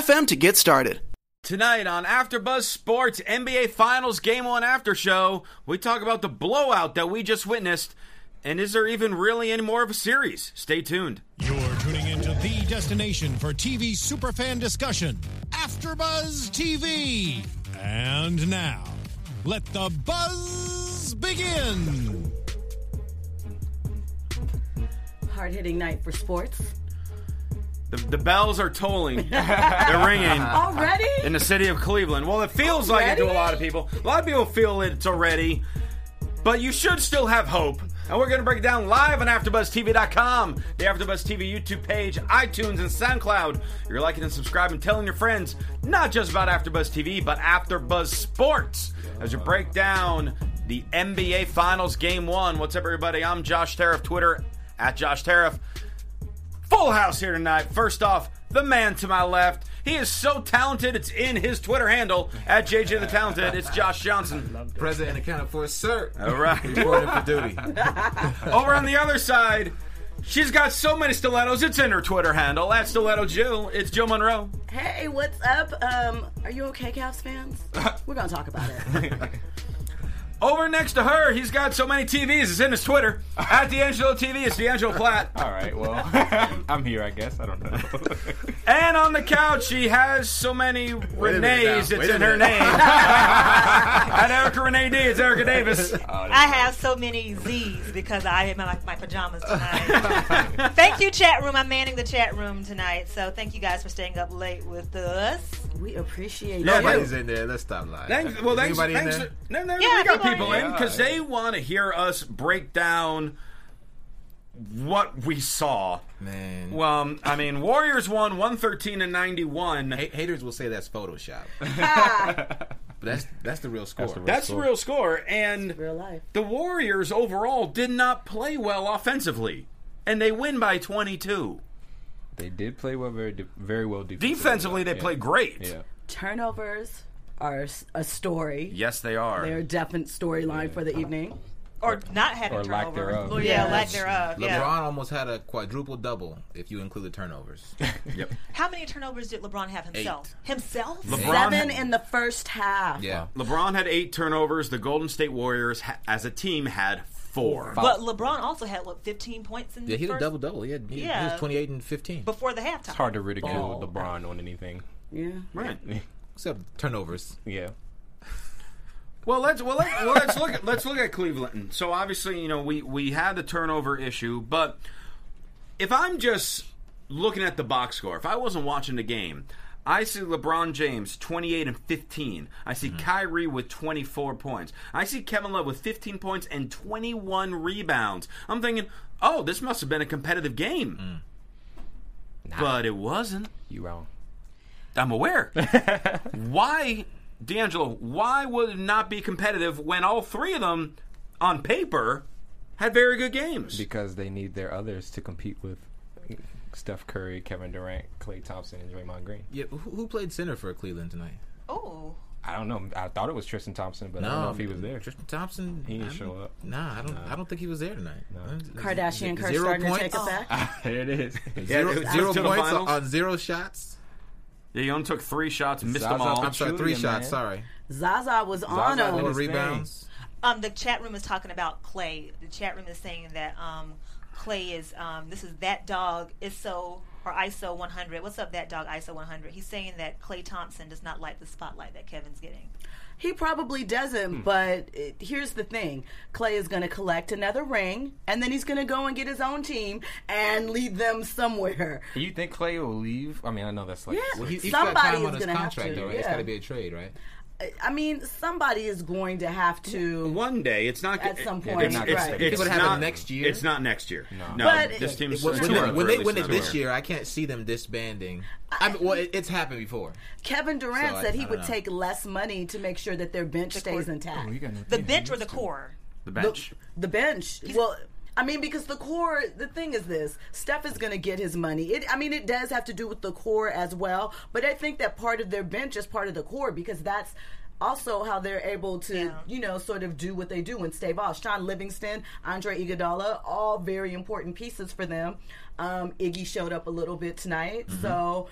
to get started. Tonight on AfterBuzz Sports NBA Finals Game One After Show, we talk about the blowout that we just witnessed, and is there even really any more of a series? Stay tuned. You're tuning into the destination for TV superfan discussion, AfterBuzz TV. And now, let the buzz begin. Hard hitting night for sports. The, the bells are tolling, they're ringing Already? in the city of Cleveland. Well, it feels like it to a lot of people. A lot of people feel it's already, but you should still have hope. And we're going to break it down live on AfterBuzzTV.com, the AfterBuzz TV YouTube page, iTunes, and SoundCloud. You're liking and subscribing, telling your friends not just about AfterBuzz TV, but AfterBuzz Sports as we break down the NBA Finals Game One. What's up, everybody? I'm Josh Tariff, Twitter at Josh Tariff. Full house here tonight. First off, the man to my left. He is so talented, it's in his Twitter handle at JJ the Talented. It's Josh Johnson. Present and accounted for, sir. All right. Reporting for duty. Over on the other side, she's got so many stilettos, it's in her Twitter handle at Stiletto Jill. It's Jill Monroe. Hey, what's up? Um, are you okay, Cavs fans? We're gonna talk about it. Over next to her, he's got so many TVs, it's in his Twitter. At D'Angelo TV, it's D'Angelo Platt. All right, well, I'm here, I guess. I don't know. And on the couch, she has so many a Renees, it's in her name. At Erica Renee D, it's Erica Davis. Oh, I have so many Z's because I am in my, my pajamas tonight. thank you, chat room. I'm manning the chat room tonight. So thank you guys for staying up late with us. we appreciate Yeah, you. Nobody's in there. Let's stop lying. Thanks, well, thanks. anybody in there? no, no, Yeah, we got people are people in. in because they want to hear us break down what we saw. Man. Well, um, I mean, Warriors won 113 and 91. Ha- haters will say that's Photoshop. but that's that's the real score. the real That's the score. real score. And Real life. the Warriors overall did not play well offensively. And they win by 22. they did play well, very, de- very well defensively. Defensively, they Yeah. played great. Yeah. Turnovers are a story. Yes, they are. They're a definite storyline for the evening. Or not having or lack turnover. thereof. Yeah, Yes. lack thereof. LeBron Yeah. almost had a quadruple double if you include the turnovers. Yep. How many turnovers did LeBron have himself? Himself? LeBron Seven had- in the first half. yeah. LeBron had eight turnovers. The Golden State Warriors, ha- as a team, had four. But LeBron also had what 15 points in Yeah, the he did a double double. He, had, he, he was 28 and 15. before the halftime. It's hard to ridicule Ball. LeBron on anything. Yeah. Right. Except turnovers. Yeah. Well, let's well, let, well let's look at let's look at Cleveland. So obviously, you know, we we had the turnover issue, but if I'm just looking at the box score, if I wasn't watching the game, I see LeBron James 28 and 15. I see mm-hmm. Kyrie with 24 points. I see Kevin Love with 15 points and 21 rebounds. I'm thinking, "Oh, this must have been a competitive game." Mm. But it wasn't. You wrong. I'm aware. why, D'Angelo, why would it not be competitive when all three of them, on paper, had very good games? Because they need their others to compete with Steph Curry, Kevin Durant, Klay Thompson, and Draymond Green. Yeah, who, who played center for Cleveland tonight? Oh. I don't know. I thought it was Tristan Thompson, but I don't know if he was there. Tristan Thompson. He didn't show up. Nah, I don't. I don't think he was there tonight. Uh, Kardashian curse zero starting points. to take effect. there it is. Zero, it was zero points on zero shots. Yeah, he only took three shots, missed Zaza them all. I'm sorry, three shots. man. Sorry, Zaza was on Zaza him. four his rebounds. Um, the chat room is talking about Klay. The chat room is saying that um, Klay is um, this is that dog ISO or ISO 100. What's up, that dog ISO 100? He's saying that Klay Thompson does not like the spotlight that Kevin's getting. He probably doesn't, hmm. but it, here's the thing: Klay is going to collect another ring, and then he's going to go and get his own team and lead them somewhere. You think Klay will leave? I mean, I know that's like Yeah. Well, he, he's Somebody got time is on his gonna have contract, to, though, right? It's yeah. got to be a trade, right? I mean, somebody is going to have to. One day, it's not At some point, It's, right. it's, it's think it would happen not next year? It's not next year. No, But- this team's When, too when, they- when at they win it this year. year, I can't see them disbanding. I mean, well, it, it's happened before. Kevin Durant So I- said he I don't would know. take less money to make sure that their bench stays court- intact. Oh, you got no The bench or the core? The the, bench. the bench. Well, I mean, because the core. The thing is this: Steph is going to get his money. It, I mean, it does have to do with the core as well. But I think that part of their bench is part of the core because that's. Also, how they're able to, Yeah. you know, sort of do what they do and stave off. Shaun Livingston, Andre Iguodala, all very important pieces for them. Um, Iggy showed up a little bit tonight, so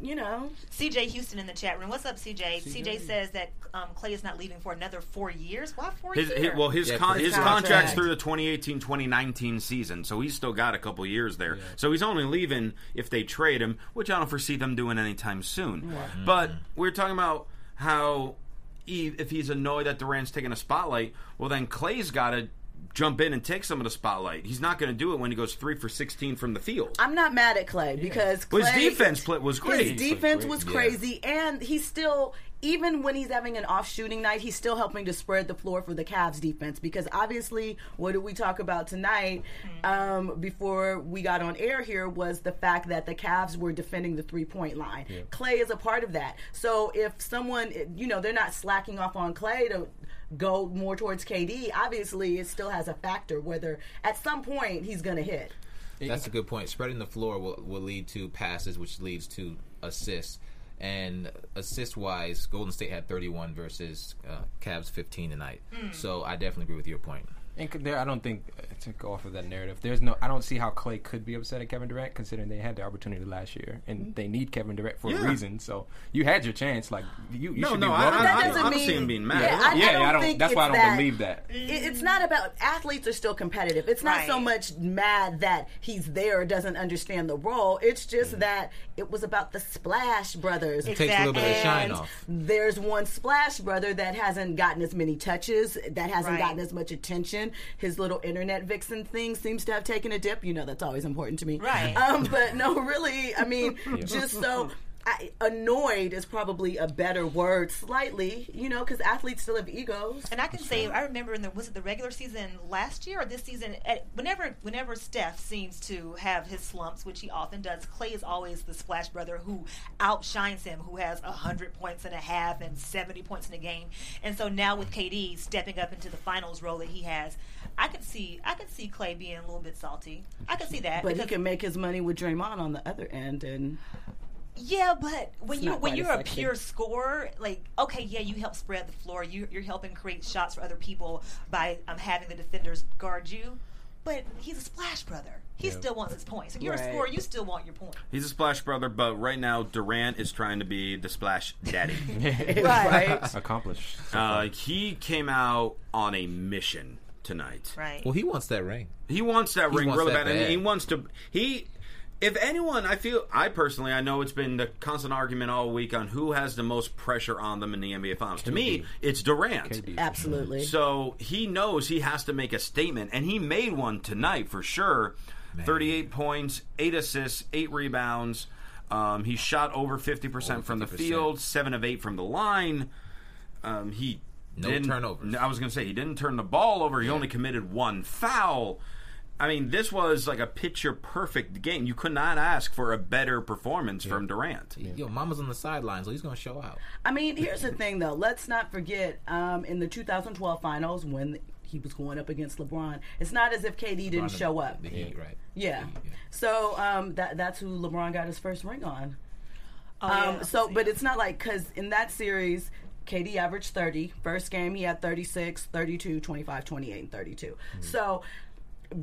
you know, CJ Houston in the chat room. What's up, CJ? CJ, says that um, Klay is not leaving for another four years. Why four His, years? his, well, his Yeah, con- his his contract's through the 2018-2019 season, so he's still got a couple years there. So he's only leaving if they trade him, which I don't foresee them doing anytime soon. But we're talking about how he, if he's annoyed that Durant's taking a spotlight, well then Klay's got to jump in and take some of the spotlight. He's not going to do it when he goes three for 16 from the field. I'm not mad at Klay because Well, his defense play was great. His defense great. was Yeah. crazy, and he still even when he's having an off shooting night, he's still helping to spread the floor for the Cavs defense because obviously, what did we talk about tonight um, before we got on air here was the fact that the Cavs were defending the three point line. Klay is a part of that. So if someone, you know, they're not slacking off on Klay to go more towards KD, obviously it still has a factor whether at some point he's going to hit. That's a good point. Spreading the floor will, will lead to passes, which leads to assists. And assist wise, Golden State had 31 versus uh, Cavs 15 tonight. So I definitely agree with your point. And there, I don't think uh, to go off of that narrative. There's no. I don't see how Klay could be upset at Kevin Durant, considering they had the opportunity last year, and they need Kevin Durant for Yeah. a reason. So you had your chance. Like you, you No, should no, be I- welcome. I- that I- doesn't don't mean see him being mad. Yeah, I, Yeah, I don't, I don't- think that's why I don't that- believe that. It's not about athletes are still competitive. It's not so much mad that he's there or doesn't understand the role. It's just that it was about the Splash Brothers. It takes a little bit of shine And off. There's one Splash Brother that hasn't gotten as many touches, that hasn't Right. gotten as much attention. His little internet vixen thing seems to have taken a dip. You know, that's always important to me. Right. Um, but no, really, I mean, just so. I, annoyed is probably a better word, slightly, you know, because athletes still have egos. And I can say, I remember in the was it the regular season last year or this season? At, whenever whenever Steph seems to have his slumps, which he often does, Klay is always the splash brother who outshines him, who has hundred points and a half and seventy points in a game. And so now with KD stepping up into the finals role that he has, I could see I could see Klay being a little bit salty. I could see that. But he can make his money with Draymond on the other end, and Yeah, but when It's you not when you're as a sexy. pure scorer, like okay, yeah, you help spread the floor. You, you're helping create shots for other people by um, having the defenders guard you. But he's a splash brother. He Yeah. still wants his points. If you're Right. a scorer, you still want your point. He's a splash brother, but right now Durant is trying to be the splash daddy. right. accomplished. so uh, he came out on a mission tonight. Right. Well, he wants that ring. He wants that He ring wants really that bad, and he wants to. He, if anyone, I feel, I personally, I know it's been the constant argument all week on who has the most pressure on them in the NBA Finals. To me, it's Durant. KD. Absolutely. So he knows he has to make a statement, and he made one tonight for sure. Thirty-eight points, eight assists, eight rebounds. Um, he shot over fifty percent Over from the 50%. field, seven of eight from the line. Um, he No didn't, turnovers. I was going to say he didn't turn the ball over. He only committed one foul. I mean, this was like a picture perfect game. You could not ask for a better performance from Durant. Yo, Mama's on the sidelines, so he's going to show out. I mean, here's the thing, though. Let's not forget um, in the 2012 finals when he was going up against LeBron, it's not as if KD didn't LeBron, show up. The Heat, right? Yeah. So um, that that's who LeBron got his first ring on. Oh, Um, so, but it's not like because in that series, KD averaged 30. First game, he had 36, 32, 25, 28, and 32. Hmm. So,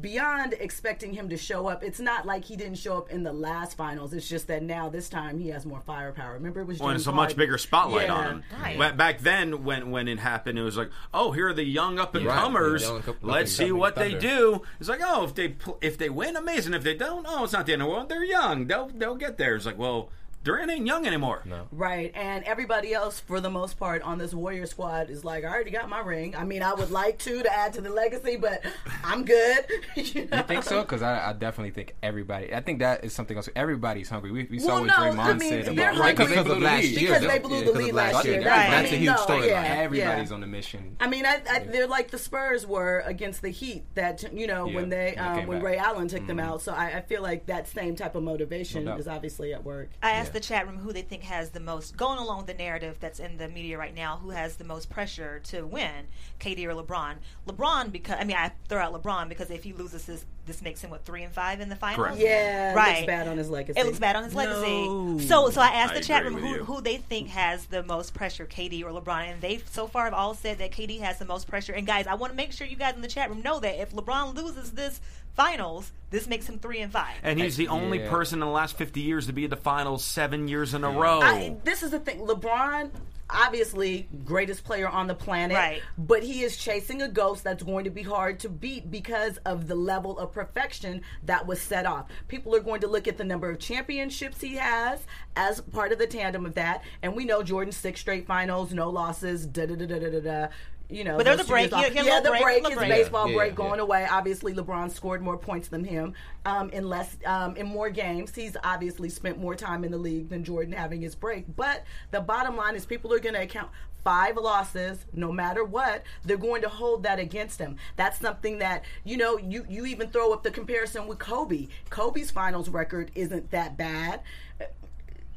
beyond expecting him to show up, it's not like he didn't show up in the last finals. It's just that now, this time, he has more firepower. Remember, it was Well, and James it's a much bigger spotlight Yeah. on him. Right. Back then, when when it happened, it was like, oh, here are the young up and Right, comers. the young up- Let's see up-and-coming what they do. It's like, oh, if they pl- if they win, amazing. If they don't, oh, it's not the end of the world. They're young. They'll they'll get there. It's like, well, Durant ain't young anymore. No. Right, and everybody else, for the most part, on this Warrior squad is like, I already got my ring. I mean, I would like to to add to the legacy, but I'm good. you, know? You think so? Because I, I definitely think everybody. I think that is something else. Everybody's hungry. We, we saw what no, Draymond I mean, said about hungry because because they of blew last the year. lead. because they blew Yeah, the lead last last year. year. Right. That's a I mean, huge no, storyline. yeah, Everybody's yeah. on the mission. I mean, I, I, they're like the Spurs were against the Heat. That you know Yeah, when they they um, came when back. Ray Allen took them out. So I, I feel like that same type of motivation No is obviously at work. I asked the chat room who they think has the most, going along with the narrative that's in the media right now, who has the most pressure to win, KD or LeBron. LeBron, because I mean, I throw out LeBron because if he loses this, this makes him what three and five in the finals. Correct. Yeah, it Right. looks bad on his legacy. It looks bad on his legacy. No. So, so I asked I the chat room who, who they think has the most pressure, KD or LeBron, and they so far have all said that KD has the most pressure. And guys, I want to make sure you guys in the chat room know that if LeBron loses this finals, this makes him three and five. And he's the only Yeah. person in the last 50 years to be at the finals seven years in a row. I, this is the thing. LeBron, obviously, greatest player on the planet. Right. But he is chasing a ghost that's going to be hard to beat because of the level of perfection that was set off. People are going to look at the number of championships he has as part of the tandem of that. And we know Jordan six straight finals, no losses, da da da da da da da. You know, But there's those a break. two years He- he off. had a yeah, the little break, break, his break. baseball Yeah, break yeah, going yeah. away. Obviously, LeBron scored more points than him um, in less um, in more games. He's obviously spent more time in the league than Jordan having his break. But the bottom line is, people are going to account five losses, no matter what. They're going to hold that against him. That's something that you know. You you even throw up the comparison with Kobe. Kobe's finals record isn't that bad.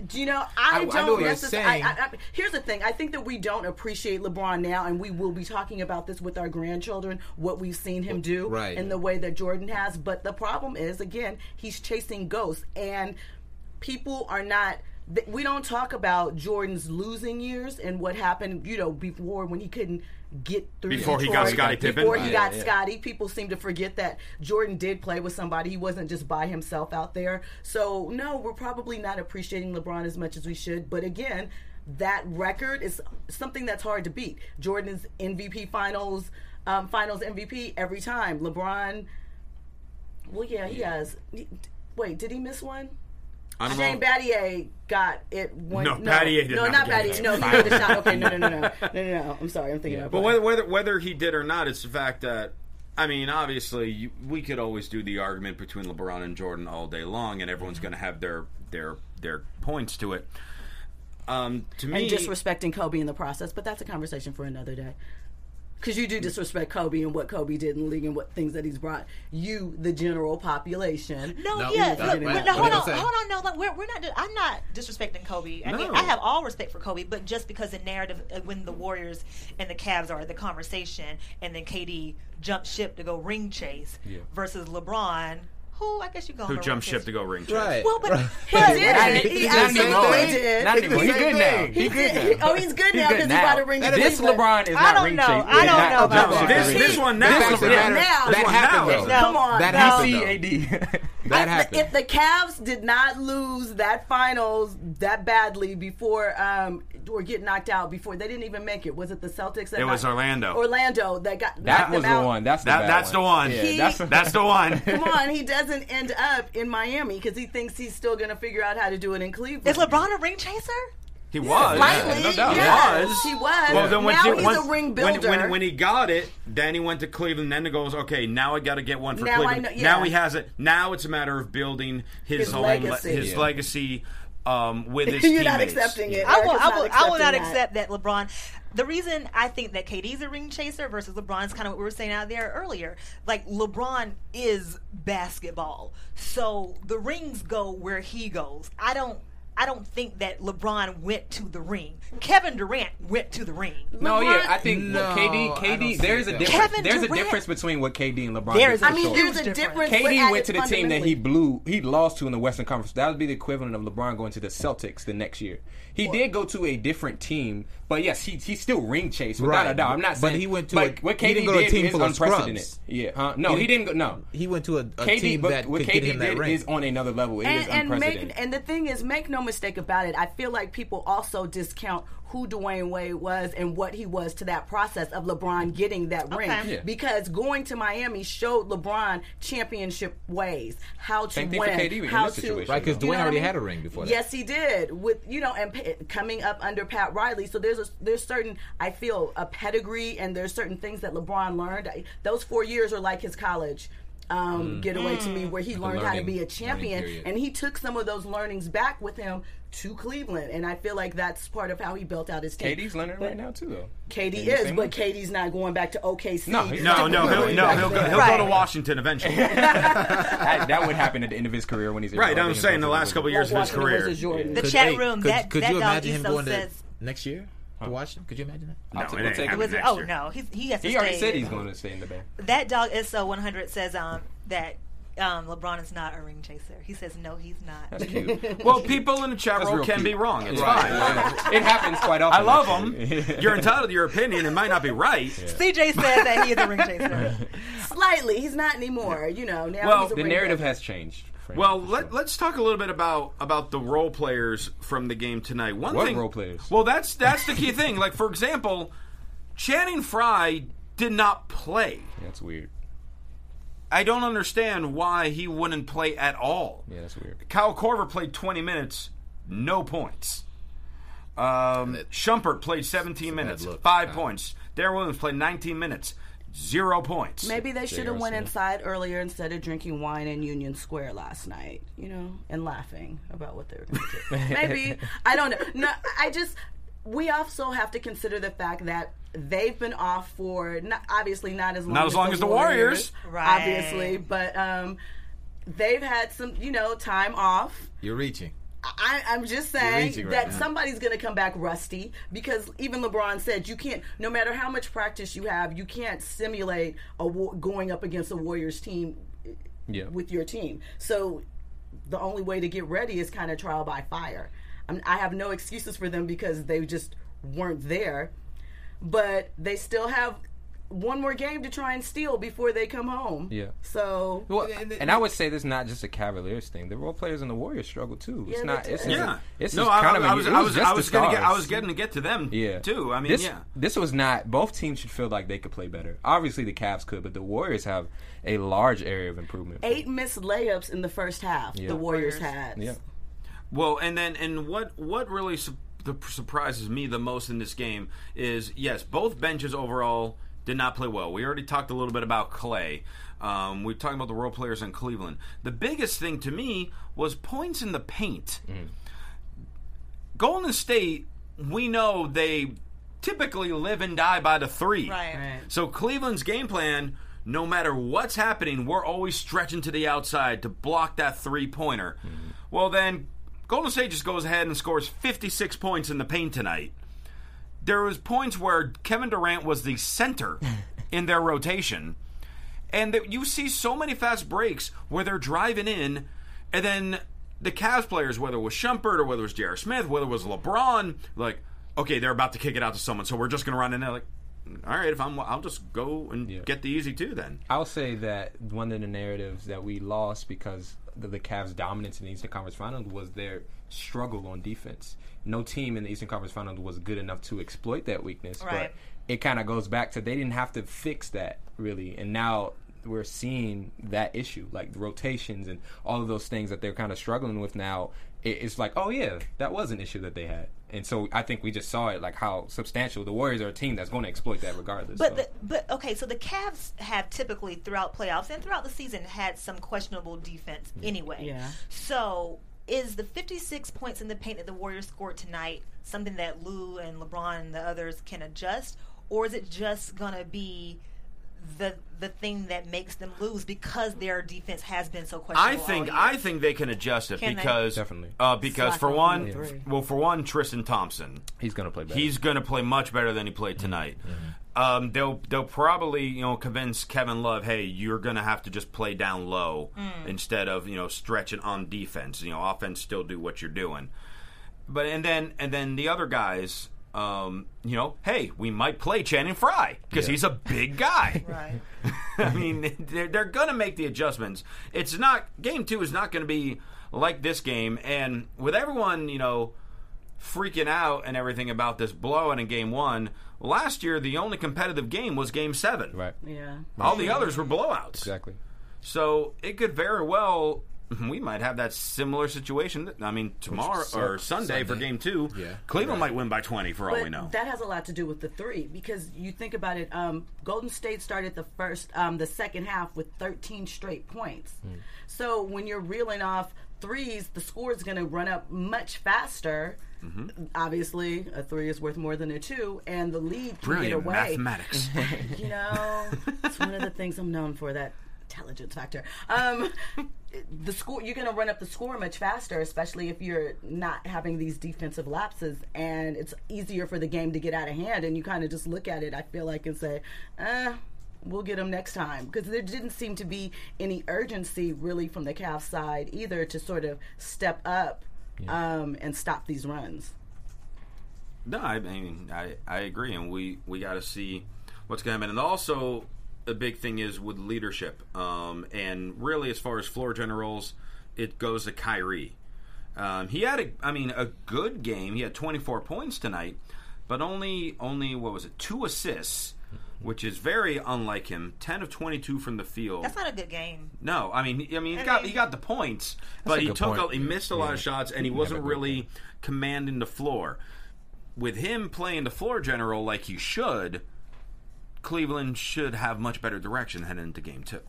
Do you know? I, I- I don't know what you're necessarily. I, I, here's the thing. I think that we don't appreciate LeBron now, and we will be talking about this with our grandchildren. What we've seen him do, Right. in the way that Jordan has. But the problem is, again, he's chasing ghosts, and people are not. We don't talk about Jordan's losing years and what happened, you know, before when he couldn't get through. Before he got Detroit, Scottie Pippen? Before he Right, got yeah. Scottie, people seem to forget that Jordan did play with somebody. He wasn't just by himself out there. So no, we're probably not appreciating LeBron as much as we should. But again, that record is something that's hard to beat. Jordan's MVP finals, um, finals MVP every time. LeBron, well, yeah, he has. Wait, did he miss one? I don't Shane. Battier got it one. No, Battier did no, not not Battier. No, he the shot. Okay, no, no, no, no, no, no, no. I'm sorry, I'm thinking. of But whether, whether whether he did or not, it's the fact that I mean, obviously, you, we could always do the argument between LeBron and Jordan all day long, and everyone's going to have their their their points to it. Um, to me, and disrespecting Kobe in the process, but that's a conversation for another day. Because you do disrespect Kobe and what Kobe did in the league and what things that he's brought you, the general population. No, No, yeah, look, right. but no, hold on, gonna hold on, no, look, we're, we're not. I'm not disrespecting Kobe. I mean, No. I have all respect for Kobe, but just because the narrative uh, when the Warriors and the Cavs are the conversation, and then KD jumped ship to go ring chase Yeah. versus LeBron, who I guess you call who him jumped ship to go ring chase. Right. Well, but, right. He did. He Not absolutely did. Not anymore. He's good now. He He's good did. now. Oh, he's good now because good he brought now. a ring to This LeBron is I not don't ring know. chase. I don't Not- know about not- that. This this one now, fact of the LeBron. matter- Now. that happened though. Come on. That happened though. CAD. That I- happened. If the Cavs did not lose that finals that badly before, um, or get knocked out before they didn't even make it, was it the Celtics? That It was Orlando. Orlando that got That knocked was them the out. one. That's the That- bad that's the one. Yeah, He- that's That's the one. Come on, he doesn't end up in Miami because he thinks he's still going to figure out how to do it in Cleveland. Is LeBron a ring chaser? He was. Slightly, no doubt. yes, He was. He was. Well, then when now you- he's when- a ring builder. When, when, he got it, then he went to Cleveland. Then it goes, okay, now I got to get one for Now I Cleveland. know- yeah. Now he has it. Now it's a matter of building his, His own legacy. his Yeah. legacy um, with his You're not accepting it. I will, Erica's I will, I will not that. accept that LeBron. The reason I think that KD's a ring chaser versus LeBron's kind of what we were saying out there earlier. Like LeBron is basketball, so the rings go where he goes. I don't. I don't think that LeBron went to the ring. Kevin Durant went to the ring. No, yeah, I think No, what KD, KD. There's a difference. Kevin there's a difference between what KD and LeBron. There's did I mean, sure. there's a difference. KD but at went to the team that he blew, he lost to in the Western Conference. That would be the equivalent of LeBron going to the Celtics the next year. He did go to a different team, but yes, he he still ring chased without Right. a doubt. I'm not saying, But saying he went to but a- what he KD didn't go to a did team is full of unprecedented. scrubs. Yeah, huh? No, he, He didn't go. No, He went to a, a KD, team but that what could get KD him that did ring. is on another level. It is and, and unprecedented. make and the thing is, make no mistake about it. I feel like people also discount who Dwyane Wade was and what he was to that process of LeBron getting that ring. Okay. Yeah. Because going to Miami showed LeBron championship ways, how to Same thing for win, KD in how this to situation, Right, because you Dwayne what I already mean? had a ring before that. Yes, he did. With you know, and pa- coming up under Pat Riley, so there's a there's certain I feel a pedigree, and there's certain things that LeBron learned. I- Those four years are like his college. Um, getaway to me, where he a learned how to be a champion, and he took some of those learnings back with him to Cleveland, and I feel like that's part of how he built out his team. KD's learning But right now too, though. KD is, but league. KD's not going back to OKC. No, No, no, he'll, no, he'll, go, he'll go to Washington eventually. that, that would happen at the end of his career when he's right, I'm saying the last couple years of his Washington career. The Could- chat hey, room, Could, that, could that you imagine him Iso going says, to next year to Washington? Could you imagine that? No, I'll it ain't take it. happening was it, next oh year. no, he's, he has to He already stay. said he's going to stay in the Bay. That dog is so 100 says um, that um, LeBron is not a ring chaser. He says no, he's not. That's cute. Well, people in the chat room can cute. be wrong. It's Right. fine. Yeah. It happens quite often. I love them. You're entitled to your opinion. It might not be right. CJ said that he is a ring chaser. Slightly, he's not anymore. You know, now Well, he's a the ring narrative chaser. has changed. For him, Well, let, sure. let's talk a little bit about about the role players from the game tonight. One What thing, role players? Well, that's that's the key thing. Like for example, Channing Frye did not play. That's weird. I don't understand why he wouldn't play at all. Yeah, that's weird. Kyle Korver played 20 minutes, no points. Um, Shumpert played 17 minutes, five Wow. points. Deron Williams played 19 minutes, zero points. Maybe they should have went Smith. inside earlier instead of drinking wine in Union Square last night, you know, and laughing about what they were going to do. Maybe I don't know. No, I just we also have to consider the fact that they've been off for not, obviously not as long Not as long as the Warriors. Right. obviously, but um, they've had some you know time off. You're reaching. I, I'm just saying right that now. somebody's going to come back rusty because even LeBron said you can't. No matter how much practice you have, you can't simulate a wa- going up against a Warriors team eh, Yeah. with your team. So the only way to get ready is kind of trial by fire. I, mean, I have no excuses for them because they just weren't there, but they still have one more game to try and steal before they come home. Yeah. So Well, And- and I would say this is not just a Cavaliers thing. The role players in the Warriors struggle too. It's Yeah, not. It's, do. it's, yeah, It's no, just I, kind of I a- was, it I was, just I was gonna get, I was getting to get to them Yeah. too. I mean, this, yeah. This was not. Both teams should feel like they could play better. Obviously, the Cavs could, but the Warriors have a large area of improvement. eight missed layups in the first half. Yeah. The Warriors Warriors. had. Yeah. Well, and then and what what really su- the, surprises me the most in this game is yes, both benches overall did not play well. We already talked a little bit about Klay. Um, we talked about the role players in Cleveland. The biggest thing to me was points in the paint. Golden State, we know they typically live and die by the three. Right. Right. So Cleveland's game plan, no matter what's happening, we're always stretching to the outside to block that three pointer. Well, then Golden State just goes ahead and scores 56 points in the paint tonight. There was points where Kevin Durant was the center in their rotation, and that you see so many fast breaks where they're driving in, and then the Cavs players, whether it was Shumpert or whether it was J.R. Smith, whether it was LeBron, like, okay, they're about to kick it out to someone, so we're just going to run in there. Like, all right, if I'm, I'll just go and Yeah. get the easy two then. I'll say that one of the narratives that we lost because of the Cavs' dominance in the Eastern Conference Finals was their struggle on defense. No team in the Eastern Conference Finals was good enough to exploit that weakness, Right. but it kind of goes back to they didn't have to fix that really, and now we're seeing that issue, like rotations and all of those things that they're kind of struggling with now. It's like, oh yeah, that was an issue that they had, and so I think we just saw it like how substantial the Warriors are a team that's going to exploit that regardless. But so. the, but okay, so the Cavs have typically throughout playoffs and throughout the season had some questionable defense anyway. Yeah. So is the 56 points in the paint that the Warriors scored tonight something that Lue and LeBron and the others can adjust, or is it just gonna be the the thing that makes them lose because their defense has been so questionable? I think all year? I think they can adjust it Can they? because Definitely. uh, because Slack for off one, on the three. well for one, Tristan Thompson, he's going to play better. he's going to play much better than he played tonight. Um, they'll they'll probably you know convince Kevin Love, hey, you're going to have to just play down low instead of you know stretching on defense. You know, offense still do what you're doing. But and then and then the other guys, um, you know, hey, we might play Channing Frye because Yeah. he's a big guy. right. I mean, they're, they're going to make the adjustments. It's not game two is not going to be like this game. And with everyone, you know, freaking out and everything about this blowout in game one, last year the only competitive game was game seven. Right. Yeah. All the others were blowouts. Exactly. So it could very well. We might have that similar situation. I mean, tomorrow Sun- or Sunday, for game two, Yeah. Cleveland might win by twenty for all we know. that has a lot to do with the three because you think about it. Um, Golden State started the first, um, the second half with 13 straight points. Hmm. So when you're reeling off threes, the score is going to run up much faster. Mm-hmm. Obviously, a three is worth more than a two, and the lead can get Brilliant away. mathematics. You know, it's one of the things I'm known for. That intelligence factor. Um, the score you're going to run up the score much faster, especially if you're not having these defensive lapses, and it's easier for the game to get out of hand. And you kind of just look at it. I feel like and say, eh. We'll get them next time because there didn't seem to be any urgency really from the Cavs side either to sort of step up um, and stop these runs. No, I mean I, I agree, and we, we got to see what's going to happen. And also, a big thing is with leadership, um, and really as far as floor generals, it goes to Kyrie. Um, he had a, I mean, a good game. He had 24 points tonight, but only only what was it, two assists, which is very unlike him. 10 of 22 from the field. That's not a good game. No, I mean, I mean, he I got mean- he got the points, but he took point. a, he missed a lot of shots, and he He wasn't had a really commanding the floor. With him playing the floor general like he should, Cleveland should have much better direction heading into game two.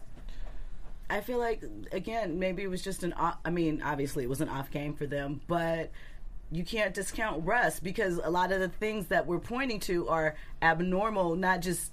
I feel like again, maybe it was just an. off- I mean, obviously it was an off game for them, but you can't discount Russ because a lot of the things that we're pointing to are abnormal, not just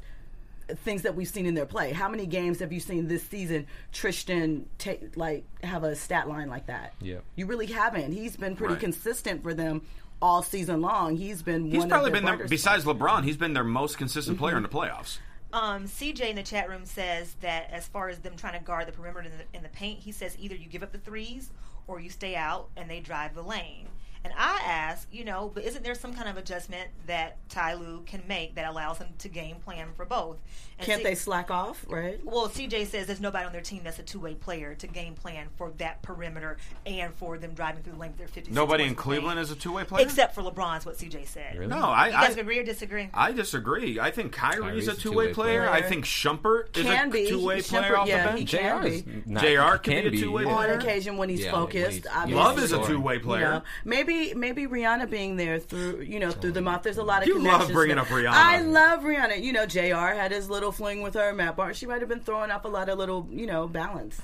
things that we've seen in their play. How many games have you seen this season? Tristan take like have a stat line like that? Yeah. you really haven't. He's been pretty Right. consistent for them all season long. He's been He's one probably of their been their, besides spots. LeBron, he's been their most consistent player in the playoffs. Um, CJ in the chat room says that as far as them trying to guard the perimeter in the, in the paint, he says either you give up the threes or you stay out and they drive the lane. And I ask, you know, but isn't there some kind of adjustment that Ty Lue can make that allows him to game plan for both? And Can't C- they slack off? Right. Well, CJ says there's nobody on their team that's a two-way player to game plan for that perimeter and for them driving through the lane with their 50. Nobody in Cleveland is a two way player. except for LeBron's what CJ said. Really? no, I, You guys I agree or disagree? I disagree. I think Kyrie's, Kyrie's a a two way player. player. I think Shumpert is Can a be. two way player off yeah, the he bench. can JR, be. Not, JR can be a two-way yeah. on occasion when he's Yeah, focused. when he's- obviously. Love is a two way You player. know, maybe maybe Rihanna being there through you know through the month. There's a lot of You love connections bringing there. up Rihanna. I love Rihanna. You know, Jr. had his little fling with her. Matt Barnes. She might have been throwing off a lot of little you know balance.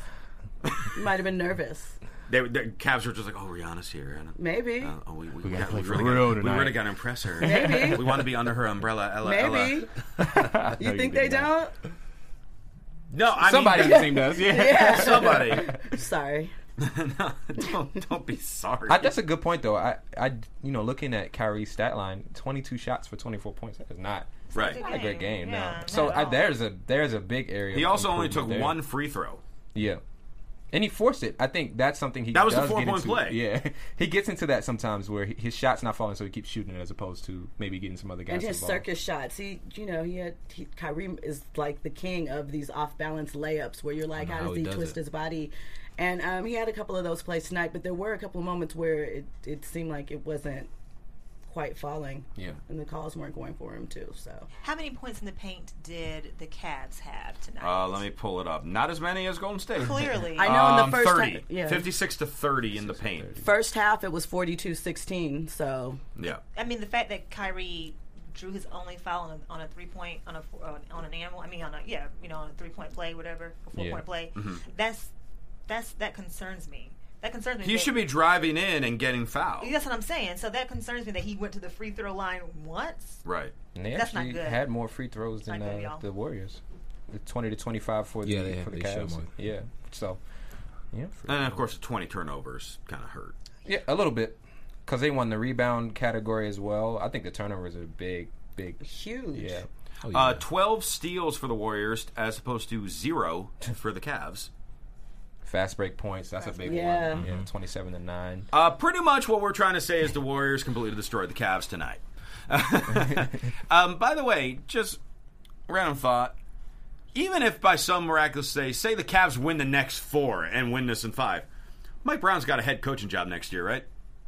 might have been nervous. They, the Cavs were just like, "Oh, Rihanna's here." And, Maybe. uh, oh, we, we, gotta got- we really got, we really got to impress her. Maybe. we want to be under her umbrella. Ella, Maybe. Ella. You think they don't? No, I Somebody mean, in the team does. Yeah. somebody. Sorry. no, don't, don't be sorry. I, that's a good point though. I, I, you know, looking at Kyrie's stat line, 22 shots for 24 points. That is not, right. not a great game. Yeah, no. So I, there's a there's a big area. He also only took there. one free throw. Yeah. And he forced it. I think that's something he That was the does get four-point into. play. Yeah, he gets into that sometimes where he- his shot's not falling, so he keeps shooting it as opposed to maybe getting some other guys. And his involved. circus shots. He, you know, he had he, Kyrie is like the king of these off balance layups where you're like, how how does he he, does twist it. his body? And um, he had a couple of those plays tonight, but there were a couple of moments where it, it seemed like it wasn't quite falling. Yeah. and the calls weren't going for him too. So How many points in the paint did the Cavs have tonight? Uh, let me pull it up. Not as many as Golden State. Clearly. I know in Um, the first 30. half, yeah, 56 to 30 in the paint. first half it was 42-16. So Yeah. I mean, the fact that Kyrie drew his only foul on a, on a three point on a on, on an animal. I mean, on a yeah, you know, on a three point play, whatever, a four Yeah. point play. Mm-hmm. That's that's that concerns me. That concerns me. He that- should be driving in and getting fouled. That's what I'm saying. So that concerns me that he went to the free throw line once. Right. And they That's not actually good. had more free throws than good, uh, the Warriors. The 20 to 25 for the Yeah, they- for the they Cavs. more. Yeah. So, yeah. And of course, the 20 turnovers kind of hurt. Yeah, a little bit. Because they won the rebound category as well. I think the turnovers are big, big. huge. Yeah. Oh, yeah. Uh, 12 steals for the Warriors as opposed to zero for the Cavs. Fast break points. That's a big Yeah. one. Yeah, 27 to 9. Uh, pretty much what we're trying to say is the Warriors completely destroyed the Cavs tonight. um, by the way, just random thought. Even if by some miraculous day, say the Cavs win the next four and win this in five, Mike Brown's got a head coaching job next year, right?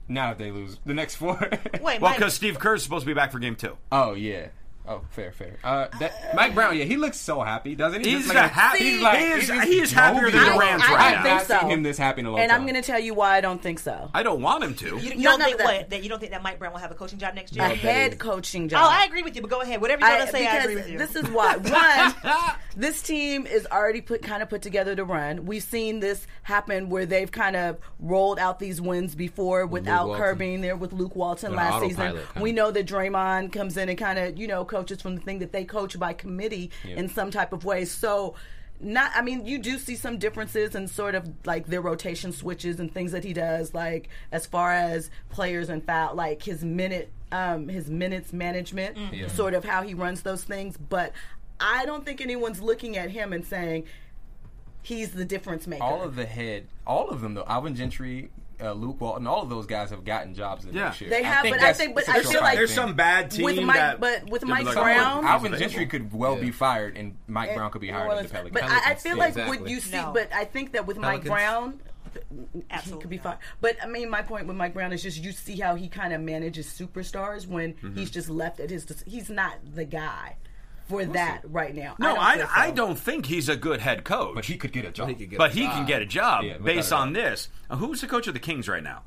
Now if they lose the next four. Wait, Well, because Steve Kerr's supposed to be back for game two. oh yeah. Oh, fair, fair. Uh, that, Mike Brown, yeah, he looks so happy, doesn't he? He's Just like a happy- He's like, he is- he's he is happier than jovial. Durant I- I right don't now. think I've so. seen him this happy in a long And time. I'm going to tell you why I don't think so. I don't want him to. you, you No, don't no, think that- what that you don't think that Mike Brown will have a coaching job next year? A head coaching job. Oh, I agree with you, but go ahead. Whatever you're I- gonna say, I agree with you. This is why one, this team is already put kind of put together to run. We've seen this happen where they've kind of rolled out these wins before without Walton. Kerr being there with Luke Walton On last season. We know that Draymond comes in and kind of you know coaches from the thing that they coach by committee in some type of way. So. Not, I mean, you do see some differences in sort of like their rotation switches and things that he does, like as far as players and foul, like his minute, um, his minutes management, Yeah. sort of how he runs those things. But I don't think anyone's looking at him and saying he's the difference maker. all of the head, all of them though. Alvin Gentry, uh, Luke Walton, all of those guys have gotten jobs in Yeah. this year. They have, but I think- but it's a I feel like- There's some bad team With Mike- that, but with Mike like, Brown- oh, Alvin Gentry could well Yeah. be fired, and Mike Brown could be New hired at Orleans. the Pelicans. But I, I feel Yeah, like exactly. what you see, No. but I think that with Mike Brown, he Absolutely could be not. fine. But I mean, my point with Mike Brown is just you see how he kind of manages superstars when Mm-hmm. he's just left at his. He's not the guy for that right now. No, don't I, feel I, don't think he's a good head coach. but he could get a job. He get But he job. can get a job Yeah, based a doubt. on this. Uh, who's the coach of the Kings right now?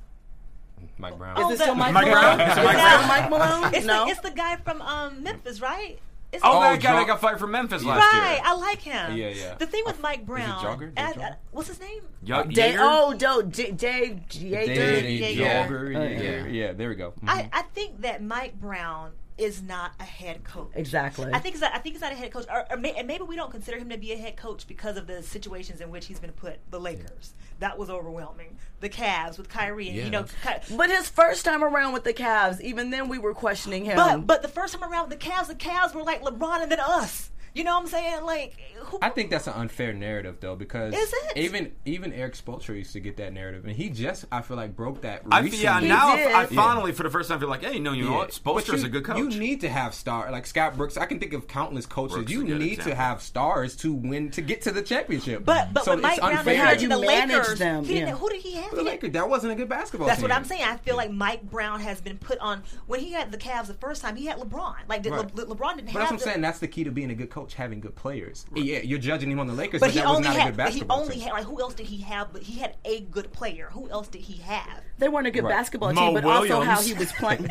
Mike Brown. Oh, Is it still Mike, Mike Malone? Brown? Is it Is Mike it Brown? Mike Malone? it's no. the it's the guy from um, Memphis, right? It's Oh, Oh, that guy Jog- that got fired from Memphis last right. year. I like him. Yeah, yeah. The thing with Mike Brown, Jogger? and- Jogger? uh, what's his name? Yo- Dave, Joerger? oh, do, J- Dave Joerger. David Yeah, yeah, yeah. yeah. yeah, there we go. Mhm. I, I think that Mike Brown is not a head coach. Exactly. I think he's not, I think he's not a head coach, or, or may, and maybe we don't consider him to be a head coach because of the situations in which he's been put. The Lakers, that was overwhelming. The Cavs with Kyrie, and you know, Ky- But his first time around with the Cavs, even then we were questioning him. but but the first time around with the Cavs, the Cavs were like LeBron and then us. You know what I'm saying? Like, who, I think that's an unfair narrative though, because Is it? even even Erik Spoelstra used to get that narrative, and he just I feel like broke that. I, recently. yeah, now did. I Yeah. finally, for the first time, feel like, hey, no, you know what? But Spoelstra's you- a good coach. You need to have star like Scott Brooks. I can think of countless coaches. Brooks you is a good need example. to have stars to win to get to the championship. but but so when Mike it's Brown unfair. had How the you manage Lakers, them, he didn't, yeah. who did he have? the Lakers, that wasn't a good basketball That's team. what I'm saying. I feel like Mike Brown has been put on when he had the Cavs the first time. He had LeBron. Like did Right. Le- Le- LeBron didn't But have. that's what I'm saying. That's the key to being a good coach, having good players. Yeah, you're judging him on the Lakers, But but, he that was only not a had. good But he only team. had. Like who else did he have? But he had a good player. Who else did he have? they weren't a good Right. basketball Mo team, but also how he was playing.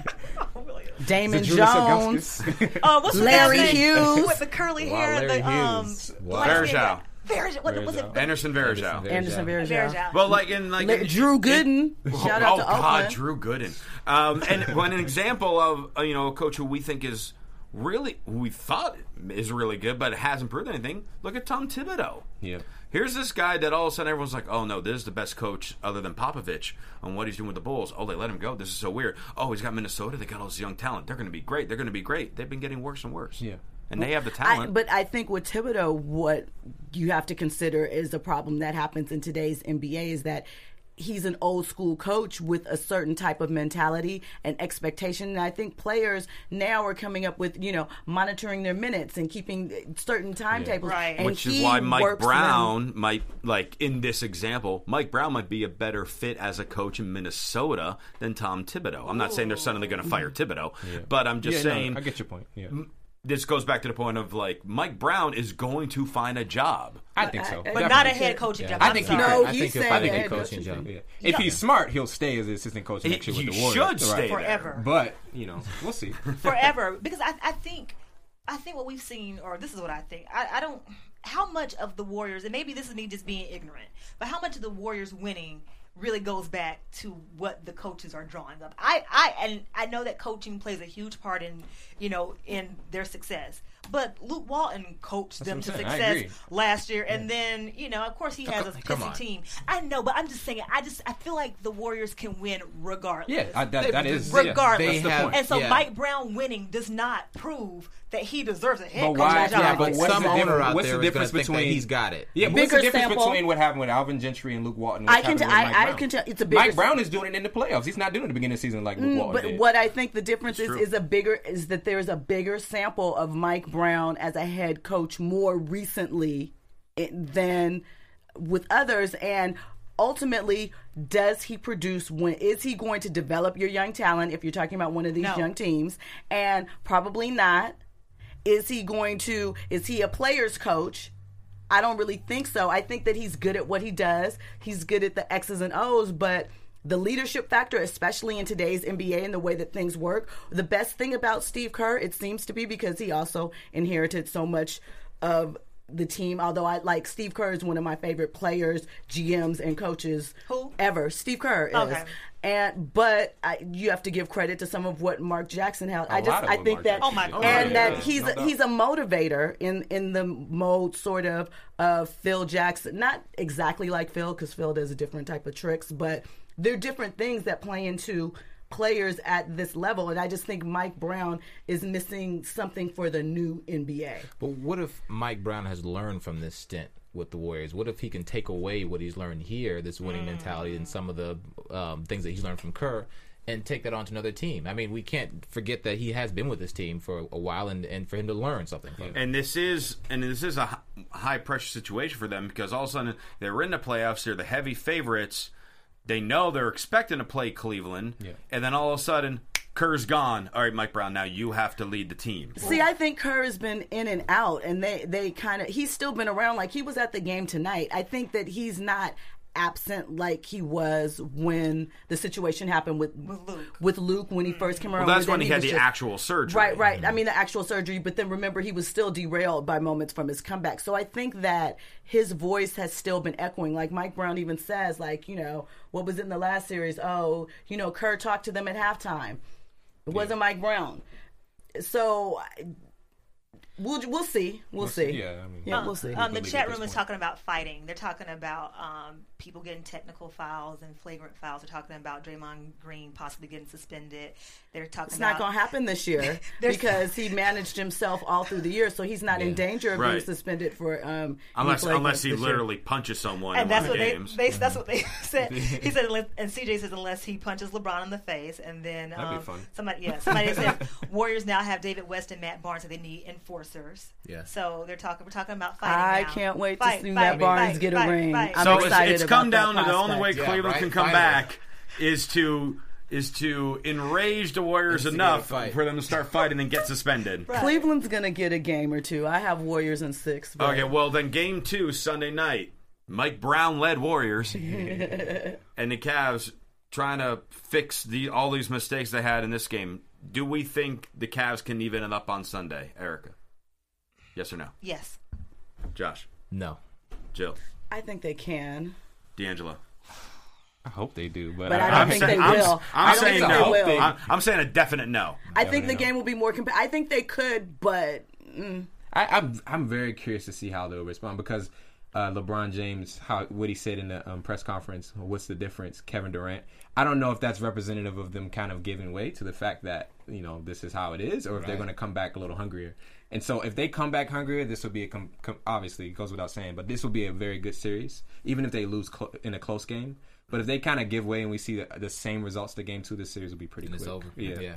Damon Jones. Augustus. Uh, what's the Larry guy's name? With with the curly Wow, hair and Larry the um. Hughes. light Wow. skin guy. Verjao. Verjao. Was it? Anderson Varejao. Anderson Anderson Varejao. Well, like in like in- Drew in- Gooden. Shout out oh to God, Oakland. Drew Gooden. Um, and one an example of uh, you know a coach who we think is really we thought is really good, but it hasn't proved anything. Look at Tom Thibodeau. Yeah. Here's this guy that all of a sudden everyone's like, oh no, this is the best coach other than Popovich on what he's doing with the Bulls. Oh, they let him go. This is so weird. Oh, he's got Minnesota. They got all this young talent. They're going to be great. They're going to be great. They've been getting worse and worse. Yeah. And they have the I, talent. but I think with Thibodeau, what you have to consider is the problem that happens in today's NBA is that he's an old school coach with a certain type of mentality and expectation. And I think players now are coming up with, you know, monitoring their minutes and keeping certain timetables. Right. And Which is why Mike works them- Brown might, like in this example, Mike Brown might be a better fit as a coach in Minnesota than Tom Thibodeau. I'm not saying they're suddenly going to fire Thibodeau, but I'm just Yeah, no, saying I get your point. Yeah. this goes back to the point of like Mike Brown is going to find a job. I think so. But But Definitely. not a head coaching Yeah. job. I think he sorry. No, I he's think he'll find a head head coaching coaching job. Yeah. If he's smart, he'll stay as the assistant coach next year with the he Warriors. should stay Right. Forever. But you know, we'll see. forever because I, I think I think what we've seen or this is what I think I, I don't how much of the Warriors and maybe this is me just being ignorant but how much of the Warriors winning really goes back to what the coaches are drawing up. I I and I know that coaching plays a huge part in you know in their success but Luke Walton coached them to saying. Success last year and then you know of course he has a pissy team I know but I'm just saying I just I feel like the Warriors can win regardless Yeah, I, that, that is regardless. Yeah, that's the They point. And so Yeah. Mike Brown winning does not prove that he deserves a head But coaching why- job. yeah, but what's some the owner difference- out what's there the is difference gonna think that between- he's got it. Yeah, what's the difference sample. between what happened with Alvin Gentry and Luke Walton? I can t- happening with I- Mike Brown? can tell- it's a bigger Mike s- Brown is doing it in the playoffs. He's not doing it at the beginning of the season like Luke mm, Walton But did. what I think the difference is true. is a bigger is that there's a bigger sample of Mike Brown as a head coach more recently than with others, and ultimately, does he produce? When is he going to develop your young talent? If you're talking about one of these No. young teams, and probably not. Is he going to? Is he a player's coach? I don't really think so. I think that he's good at what he does. He's good at the X's and O's, but the leadership factor, especially in today's NBA and the way that things work, the best thing about Steve Kerr, it seems to be because he also inherited so much of the team. Although I like Steve Kerr is one of my favorite players, GMs, and coaches Who? ever. Steve Kerr is. Okay. And but I, you have to give credit to some of what Mark Jackson held. I A just lot of I think Mark that Oh my God. and Yeah, that yeah, he's no a, he's a motivator in in the mode sort of of Phil Jackson. Not exactly like Phil because Phil does a different type of tricks, but they're different things that play into players at this level. And I just think Mike Brown is missing something for the new NBA. But what if Mike Brown has learned from this stint with the Warriors? What if he can take away what he's learned here, this winning mentality, and some of the um, things that he's learned from Kerr, and take that on to another team? I mean, we can't forget that he has been with this team for a while, and, and for him to learn something from. And this is and this is a high pressure situation for them because all of a sudden they're in the playoffs. They're the heavy favorites. They know they're expecting to play Cleveland, and then all of a sudden Kerr's gone. All right, Mike Brown, now you have to lead the team. See, I think Kerr has been in and out, and they they kind of he's still been around. Like he was at the game tonight. I think that he's not absent like he was when the situation happened with With Luke. with Luke when he first came around. Well, that's when then he had the just- actual surgery. Right, right. I mean, the actual surgery, but then remember, he was still derailed by moments from his comeback. So I think that his voice has still been echoing. Like Mike Brown even says, like, you know, what was in the last series? Oh, you know, Kerr talked to them at halftime. It wasn't Mike Brown. So we'll we'll see. We'll, see. yeah, I mean- yeah, we'll see. Um, the chat room is talking about fighting. They're talking about um, people getting technical fouls and flagrant fouls. They're talking about Draymond Green possibly getting suspended. They're talking it's about not going to happen this year because he managed himself all through the year, so he's not in danger of being suspended for um, Unless unless he this year. literally punches someone and in that's one what of the they, games. they that's what they said. He said, and CJ says unless he punches LeBron in the face, and then That'd be um, fun. somebody yeah somebody said Warriors now have David West and Matt Barnes, so they need enforcers. Yeah. So they're talking. We're talking about fighting. I now. can't wait to see fight, Matt Barnes fight, get a ring. fight. I'm so excited it's about come down to the only way prospect. Yeah, Cleveland right, can come finally. back is to is to enrage the Warriors Instigate enough for them to start fighting and get suspended. Cleveland's gonna get a game or two. I have Warriors in six. But Okay, well then game two Sunday night, Mike Brown led Warriors, and the Cavs trying to fix the all these mistakes they had in this game. Do we think the Cavs can even it up on Sunday, Erica? Yes or no? Yes. Josh, No. Jill, I think they can. D'Angelo. I hope they do, but, But I don't I'm think saying, they I'm, will. I'm I don't saying think no. they. I'm, I'm saying a definite no. I think the Definitely game will be more. Comp- I think they could, but mm, I, I'm I'm very curious to see how they'll respond because uh, LeBron James, how what he said in the um, press conference, what's the difference? Kevin Durant. I don't know if that's representative of them kind of giving way to the fact that you know this is how it is, or if they're going to come back a little hungrier. And so, if they come back hungrier, this will be a com- com- obviously it goes without saying, but this will be a very good series, even if they lose clo- in a close game. But if they kind of give way and we see the, the same results to game two, this series will be pretty And quick. it's over. Yeah. yeah.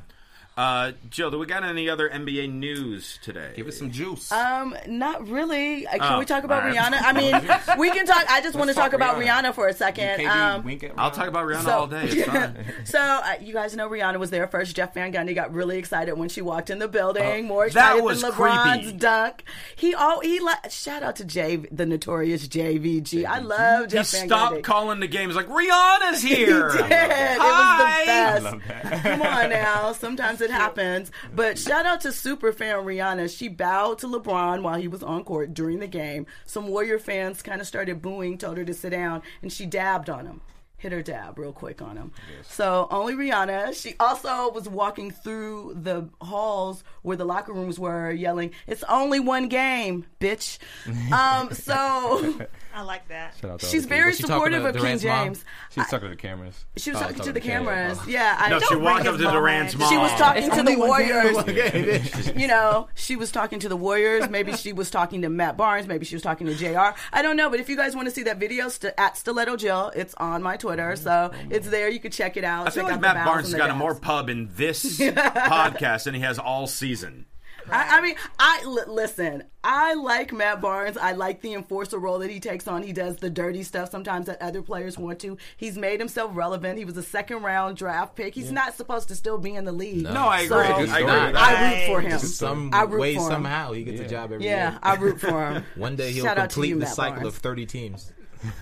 Uh, Jill, do we got any other NBA news today? Give us some juice. um, not really. Uh, Can Oh, we talk about all right. Rihanna? I mean, we can talk. I just want to talk talk about Rihanna. Rihanna for a second. Um, I'll talk about Rihanna So- all day. It's fine. so uh, you guys know Rihanna was there first. Jeff Van Gundy got really excited when she walked in the building. More Uh, that excited was than LeBron's creepy. dunk. He all he li- shout out to Jay, the notorious JVG. I love He Jeff Van stopped Gundy. calling the games like Rihanna's here. He here. did. It Hi. was the best. Come on now. Sometimes it happens. But shout out to super fan Rihanna. She bowed to LeBron while he was on court during the game. Some Warrior fans kind of started booing, told her to sit down, and she dabbed on him. Hit her dab real quick on him. So only Rihanna. She also was walking through the halls where the locker rooms were, yelling, "It's only one game, bitch." um, so I like that. Shout out to all she's very Was she talking supportive of King Durant's mom? James. She's talking to the cameras. She was Oh, talking to the cameras. cameras. Yeah, I No, she don't walked up to mom. Durant's mom. She was talking to the Warriors. You know, she was talking to the Warriors. Maybe she was talking to Matt Barnes. Maybe she was talking to Jr. I don't know. But if you guys want to see that video, st- at Stiletto Jill, it's on my Twitter, so it's there. You can check it out. I feel check like out Matt Barnes has got dabs. more pub in this podcast than he has all season. I, I mean, I listen. I like Matt Barnes. I like the enforcer role that he takes on. He does the dirty stuff sometimes that other players want to. He's made himself relevant. He was a second round draft pick. He's not supposed to still be in the league. No, I So, agree. Good I agree. story. I root for him. Some I root way for him. somehow he gets a job every Yeah, year. I root for him. One day he'll Shout complete you, the Matt cycle Barnes. of 30 teams.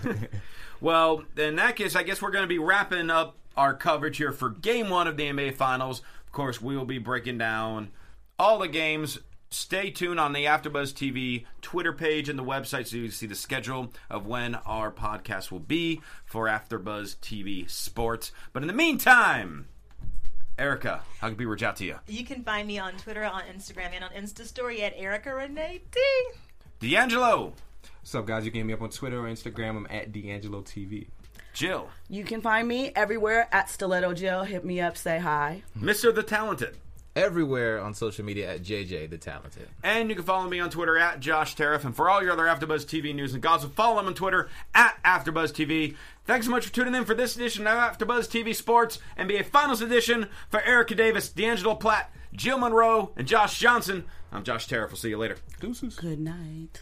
Well, in that case, I guess we're going to be wrapping up our coverage here for Game One of the NBA Finals. Of course, we will be breaking down all the games. Stay tuned on the AfterBuzz TV Twitter page and the website so you can see the schedule of when our podcast will be for AfterBuzz TV Sports. But in the meantime, Erica, how can people reach out to you? You can find me on Twitter, on Instagram, and on Insta Story at Erica Renee D. D'Angelo, What's up, guys? You can hit me up on Twitter or Instagram. I'm at D'Angelo TV. Jill, You can find me everywhere at Stiletto Jill. Hit me up, say hi. Mr. the Talented. Everywhere on social media at JJ the Talented. And you can follow me on Twitter at Josh Tariff. And for all your other AfterBuzz TV news and gossip, follow him on Twitter at AfterBuzz TV. Thanks so much for tuning in for this edition of AfterBuzz TV Sports NBA Finals Edition for Erica Davis, D'Angelo Platt, Jill Monroe, and Josh Johnson. I'm Josh Tariff. We'll see you later. Deuces. Good night.